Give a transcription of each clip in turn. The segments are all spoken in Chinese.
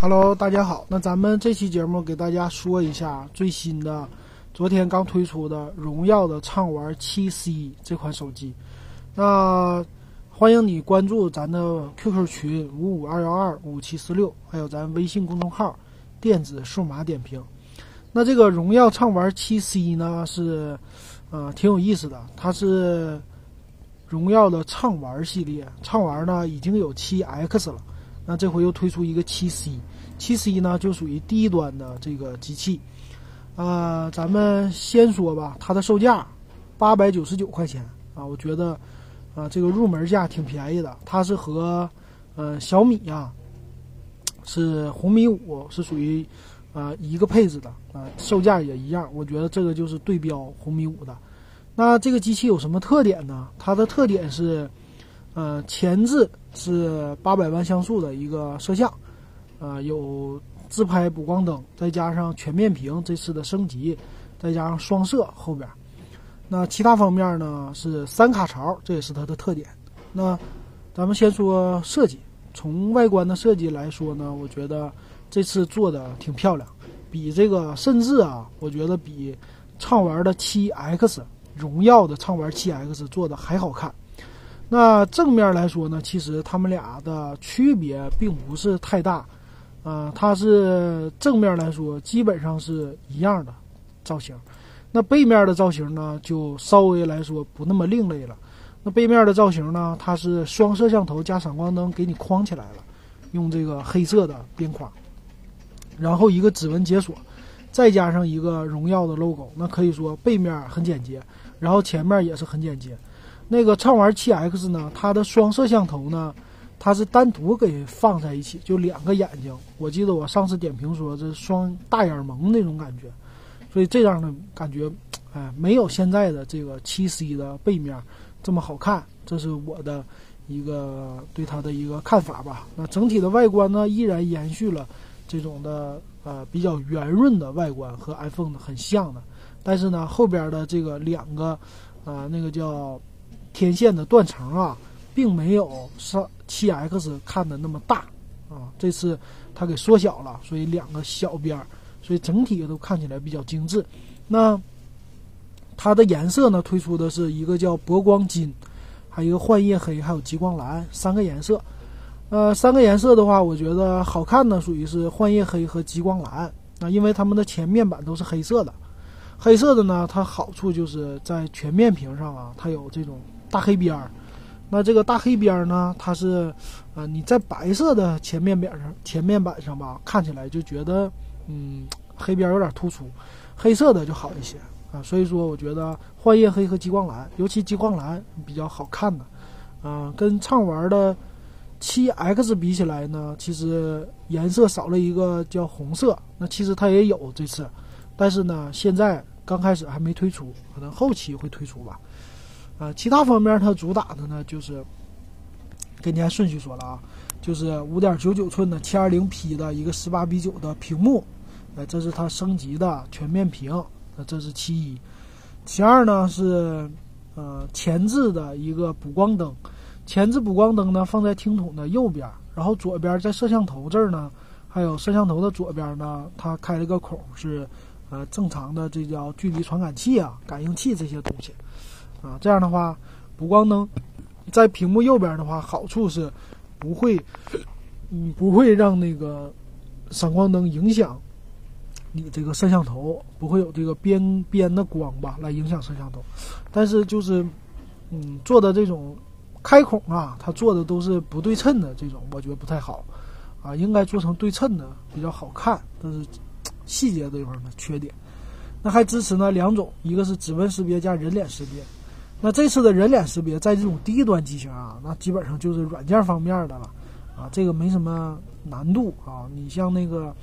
Hello，大家好。那咱们这期节目给大家说一下最新的，昨天刚推出的荣耀的畅玩七 C 这款手机。那欢迎你关注咱的 QQ 群五五二幺二五七四六，还有咱微信公众号电子数码点评。那这个荣耀畅玩七 C 呢是，呃，挺有意思的。它是荣耀的畅玩系列，畅玩呢已经有七 X 了。那这回又推出一个七 C，七 C 呢就属于低端的这个机器，呃，咱们先说吧，它的售价八百九十九块钱啊，我觉得啊这个入门价挺便宜的。它是和呃小米呀是红米五是属于啊一个配置的啊，售价也一样。我觉得这个就是对标红米五的。那这个机器有什么特点呢？它的特点是。呃，前置是八百万像素的一个摄像，呃，有自拍补光灯，再加上全面屏这次的升级，再加上双摄后边。那其他方面呢是三卡槽，这也是它的特点。那咱们先说设计，从外观的设计来说呢，我觉得这次做的挺漂亮，比这个甚至啊，我觉得比畅玩的七 X，荣耀的畅玩七 X 做的还好看。那正面来说呢，其实它们俩的区别并不是太大，呃，它是正面来说基本上是一样的造型，那背面的造型呢就稍微来说不那么另类了。那背面的造型呢，它是双摄像头加闪光灯给你框起来了，用这个黑色的边框，然后一个指纹解锁，再加上一个荣耀的 logo，那可以说背面很简洁，然后前面也是很简洁。那个畅玩七 X 呢？它的双摄像头呢，它是单独给放在一起，就两个眼睛。我记得我上次点评说这双大眼萌那种感觉，所以这样的感觉，哎，没有现在的这个七 C 的背面这么好看。这是我的一个对它的一个看法吧。那整体的外观呢，依然延续了这种的呃比较圆润的外观，和 iPhone 很像的。但是呢，后边的这个两个啊，那个叫。天线的断层啊，并没有上七 X 看的那么大啊，这次它给缩小了，所以两个小边儿，所以整体都看起来比较精致。那它的颜色呢，推出的是一个叫铂光金，还有一个幻夜黑，还有极光蓝三个颜色。呃，三个颜色的话，我觉得好看的属于是幻夜黑和极光蓝啊，因为它们的前面板都是黑色的。黑色的呢，它好处就是在全面屏上啊，它有这种。大黑边儿，那这个大黑边儿呢？它是，呃，你在白色的前面板上、前面板上吧，看起来就觉得，嗯，黑边有点突出，黑色的就好一些啊。所以说，我觉得幻夜黑和极光蓝，尤其极光蓝比较好看的，啊，跟畅玩的七 X 比起来呢，其实颜色少了一个叫红色。那其实它也有这次，但是呢，现在刚开始还没推出，可能后期会推出吧。啊，其他方面它主打的呢，就是跟你按顺序说了啊，就是五点九九寸的七二零 P 的一个十八比九的屏幕，哎，这是它升级的全面屏，那这是其一。其二呢是呃前置的一个补光灯，前置补光灯呢放在听筒的右边，然后左边在摄像头这儿呢，还有摄像头的左边呢，它开了个孔是呃正常的，这叫距离传感器啊、感应器这些东西。啊，这样的话，补光灯在屏幕右边的话，好处是不会，嗯，不会让那个闪光灯影响你这个摄像头，不会有这个边边的光吧来影响摄像头。但是就是，嗯，做的这种开孔啊，它做的都是不对称的这种，我觉得不太好啊，应该做成对称的比较好看。但是细节这方的缺点。那还支持呢两种，一个是指纹识别加人脸识别。那这次的人脸识别，在这种低端机型啊，那基本上就是软件方面的了，啊，这个没什么难度啊。你像那个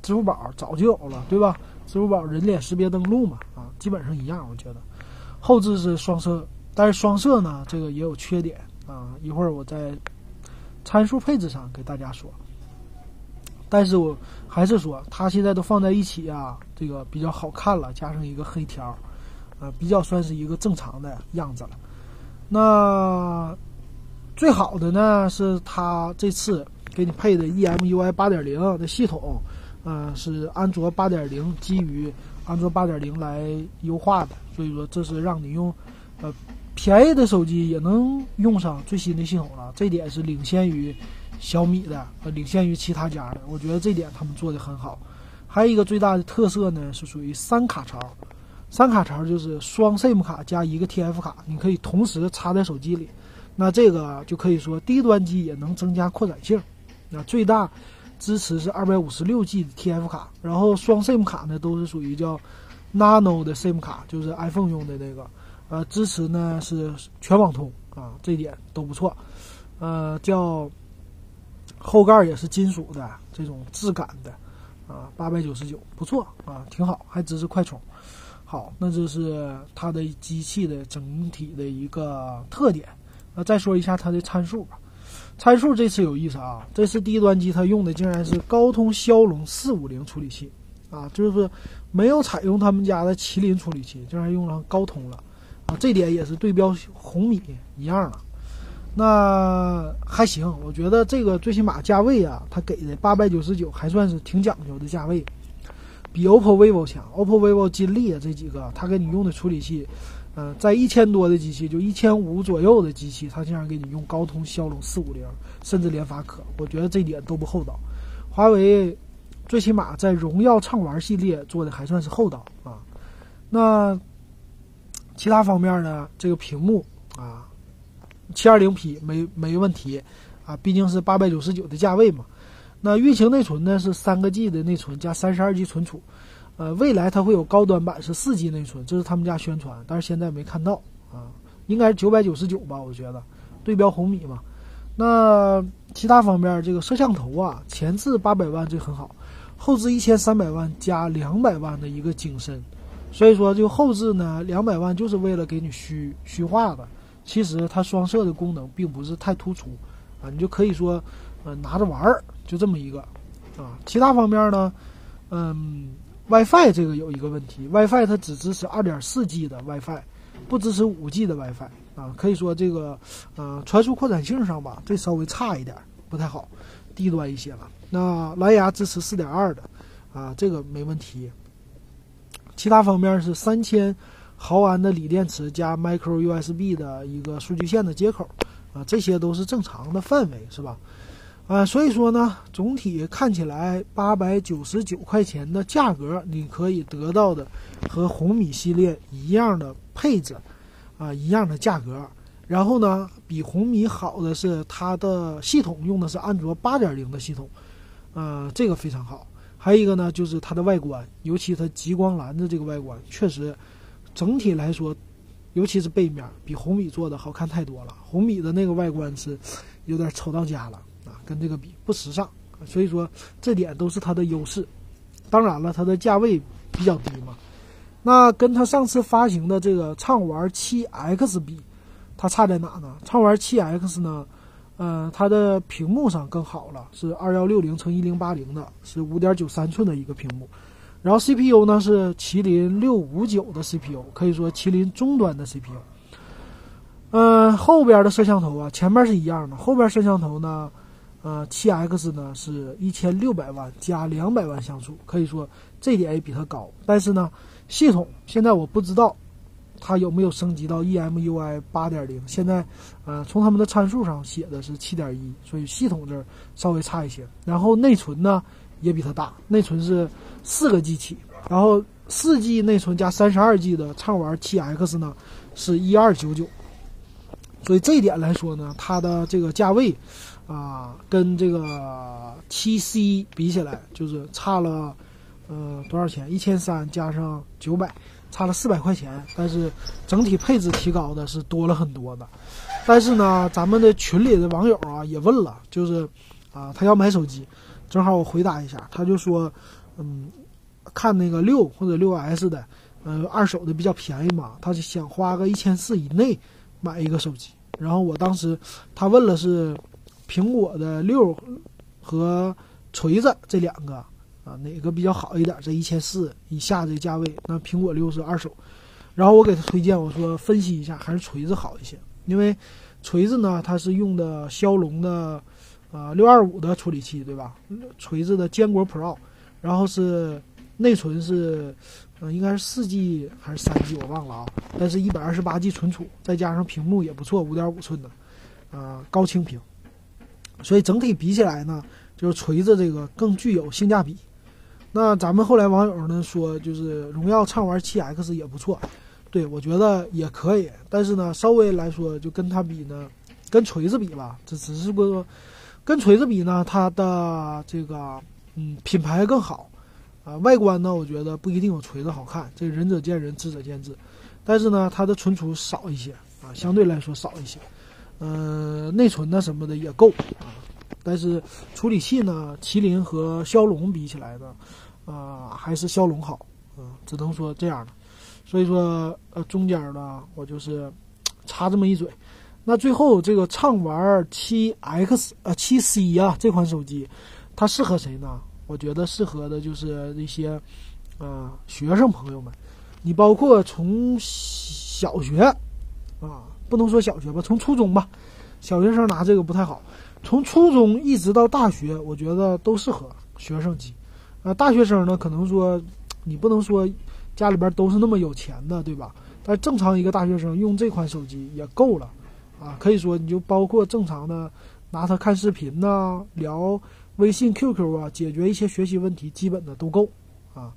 支付宝早就有了，对吧？支付宝人脸识别登录嘛，啊，基本上一样。我觉得后置是双摄，但是双摄呢，这个也有缺点啊。一会儿我在参数配置上给大家说。但是我还是说，它现在都放在一起啊，这个比较好看了，加上一个黑条。啊，比较算是一个正常的样子了。那最好的呢，是它这次给你配的 EMUI 八点零的系统，呃，是安卓八点零基于安卓八点零来优化的，所以说这是让你用呃便宜的手机也能用上最新的系统了，这点是领先于小米的，呃，领先于其他家的，我觉得这点他们做的很好。还有一个最大的特色呢，是属于三卡槽。三卡槽就是双 SIM 卡加一个 TF 卡，你可以同时插在手机里。那这个就可以说低端机也能增加扩展性。那最大支持是二百五十六 G 的 TF 卡，然后双 SIM 卡呢都是属于叫 Nano 的 SIM 卡，就是 iPhone 用的那个。呃，支持呢是全网通啊，这点都不错。呃，叫后盖也是金属的这种质感的。啊，八百九十九，不错啊，挺好，还支持快充。好，那这是它的机器的整体的一个特点。那再说一下它的参数吧。参数这次有意思啊，这次低端机它用的竟然是高通骁龙四五零处理器啊，就是没有采用他们家的麒麟处理器，竟然用上高通了啊，这点也是对标红米一样了。那还行，我觉得这个最起码价位啊，它给的八百九十九还算是挺讲究的价位，比 OPPO、vivo 强。OPPO、vivo、金立啊这几个，它给你用的处理器，呃，在一千多的机器，就一千五左右的机器，它竟然给你用高通骁龙四五零，甚至联发科，我觉得这点都不厚道。华为最起码在荣耀畅玩系列做的还算是厚道啊。那其他方面呢？这个屏幕啊。七二零 P 没没问题，啊，毕竟是八百九十九的价位嘛。那运行内存呢是三个 G 的内存加三十二 G 存储，呃，未来它会有高端版是四 G 内存，这是他们家宣传，但是现在没看到啊，应该是九百九十九吧，我觉得，对标红米嘛。那其他方面，这个摄像头啊，前置八百万这很好，后置一千三百万加两百万的一个景深，所以说就后置呢两百万就是为了给你虚虚化的。其实它双摄的功能并不是太突出，啊，你就可以说，呃，拿着玩儿，就这么一个，啊，其他方面呢，嗯，WiFi 这个有一个问题，WiFi 它只支持 2.4G 的 WiFi，不支持 5G 的 WiFi，啊，可以说这个，呃，传输扩展性上吧，这稍微差一点，不太好，低端一些了。那蓝牙支持4.2的，啊，这个没问题。其他方面是三千。毫安的锂电池加 micro USB 的一个数据线的接口，啊，这些都是正常的范围，是吧？啊，所以说呢，总体看起来八百九十九块钱的价格，你可以得到的和红米系列一样的配置，啊，一样的价格。然后呢，比红米好的是它的系统用的是安卓八点零的系统，呃，这个非常好。还有一个呢，就是它的外观，尤其它极光蓝的这个外观，确实。整体来说，尤其是背面，比红米做的好看太多了。红米的那个外观是有点丑到家了啊，跟这个比不时尚。所以说这点都是它的优势。当然了，它的价位比较低嘛。那跟它上次发行的这个畅玩 7X 比，它差在哪呢？畅玩 7X 呢，呃，它的屏幕上更好了，是二幺六零乘一零八零的，是五点九三寸的一个屏幕。然后 CPU 呢是麒麟六五九的 CPU，可以说麒麟中端的 CPU。嗯，后边的摄像头啊，前面是一样的，后边摄像头呢，呃，7X 呢是一千六百万加两百万像素，可以说这点也比它高。但是呢，系统现在我不知道它有没有升级到 EMUI 八点零，现在呃从他们的参数上写的是七点一，所以系统这儿稍微差一些。然后内存呢？也比它大，内存是四个 G 起，然后四 G 内存加三十二 G 的畅玩 7X 呢，是一二九九，所以这一点来说呢，它的这个价位啊，跟这个七 C 比起来，就是差了呃多少钱？一千三加上九百，差了四百块钱，但是整体配置提高的是多了很多的。但是呢，咱们的群里的网友啊也问了，就是啊，他要买手机。正好我回答一下，他就说，嗯，看那个六或者六 S 的，呃，二手的比较便宜嘛，他就想花个一千四以内买一个手机。然后我当时他问了是苹果的六和锤子这两个啊，哪个比较好一点？这一千四以下这价位，那苹果六是二手。然后我给他推荐，我说分析一下，还是锤子好一些，因为锤子呢，它是用的骁龙的。呃六二五的处理器，对吧？锤子的坚果 Pro，然后是内存是，嗯，应该是四 G 还是三 G，我忘了啊。但是一百二十八 G 存储，再加上屏幕也不错，五点五寸的，啊，高清屏。所以整体比起来呢，就是锤子这个更具有性价比。那咱们后来网友呢说，就是荣耀畅玩七 X 也不错，对我觉得也可以。但是呢，稍微来说就跟它比呢，跟锤子比吧，这只是说跟锤子比呢，它的这个嗯品牌更好啊，外观呢我觉得不一定有锤子好看，这仁者见仁，智者见智。但是呢，它的存储少一些啊，相对来说少一些。嗯，内存呢什么的也够啊，但是处理器呢，麒麟和骁龙比起来呢，啊，还是骁龙好啊，只能说这样的。所以说，呃，中间呢，我就是插这么一嘴。那最后这个畅玩七 X 呃七 C 啊这款手机，它适合谁呢？我觉得适合的就是那些啊学生朋友们，你包括从小学啊。不能说小学吧，从初中吧，小学生拿这个不太好。从初中一直到大学，我觉得都适合学生机。啊，大学生呢，可能说你不能说家里边都是那么有钱的，对吧？但正常一个大学生用这款手机也够了，啊，可以说你就包括正常的拿它看视频呐、聊微信、QQ 啊，解决一些学习问题，基本的都够，啊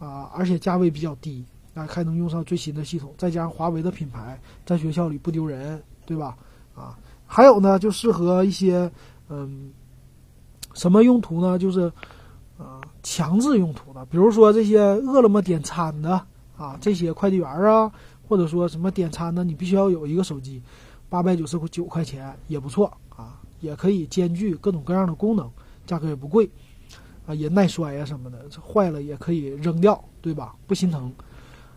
啊，而且价位比较低。那还能用上最新的系统，再加上华为的品牌，在学校里不丢人，对吧？啊，还有呢，就适合一些嗯，什么用途呢？就是啊，强制用途的，比如说这些饿了么点餐的啊，这些快递员啊，或者说什么点餐的，你必须要有一个手机，八百九十九块钱也不错啊，也可以兼具各种各样的功能，价格也不贵啊，也耐摔呀什么的，这坏了也可以扔掉，对吧？不心疼。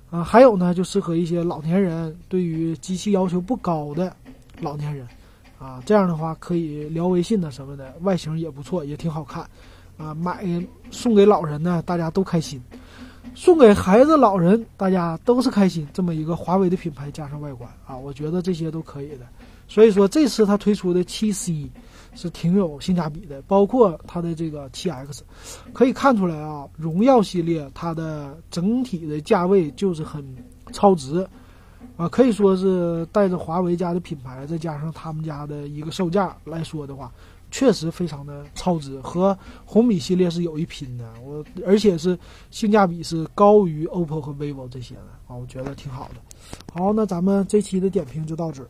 啊，还有呢，就适合一些老年人，对于机器要求不高的老年人，啊，这样的话可以聊微信的什么的，外形也不错，也挺好看，啊，买送给老人呢，大家都开心；送给孩子、老人，大家都是开心。这么一个华为的品牌加上外观，啊，我觉得这些都可以的。所以说，这次它推出的七 C。是挺有性价比的，包括它的这个七 X，可以看出来啊，荣耀系列它的整体的价位就是很超值，啊，可以说是带着华为家的品牌，再加上他们家的一个售价来说的话，确实非常的超值，和红米系列是有一拼的。我而且是性价比是高于 OPPO 和 vivo 这些的啊，我觉得挺好的。好，那咱们这期的点评就到这。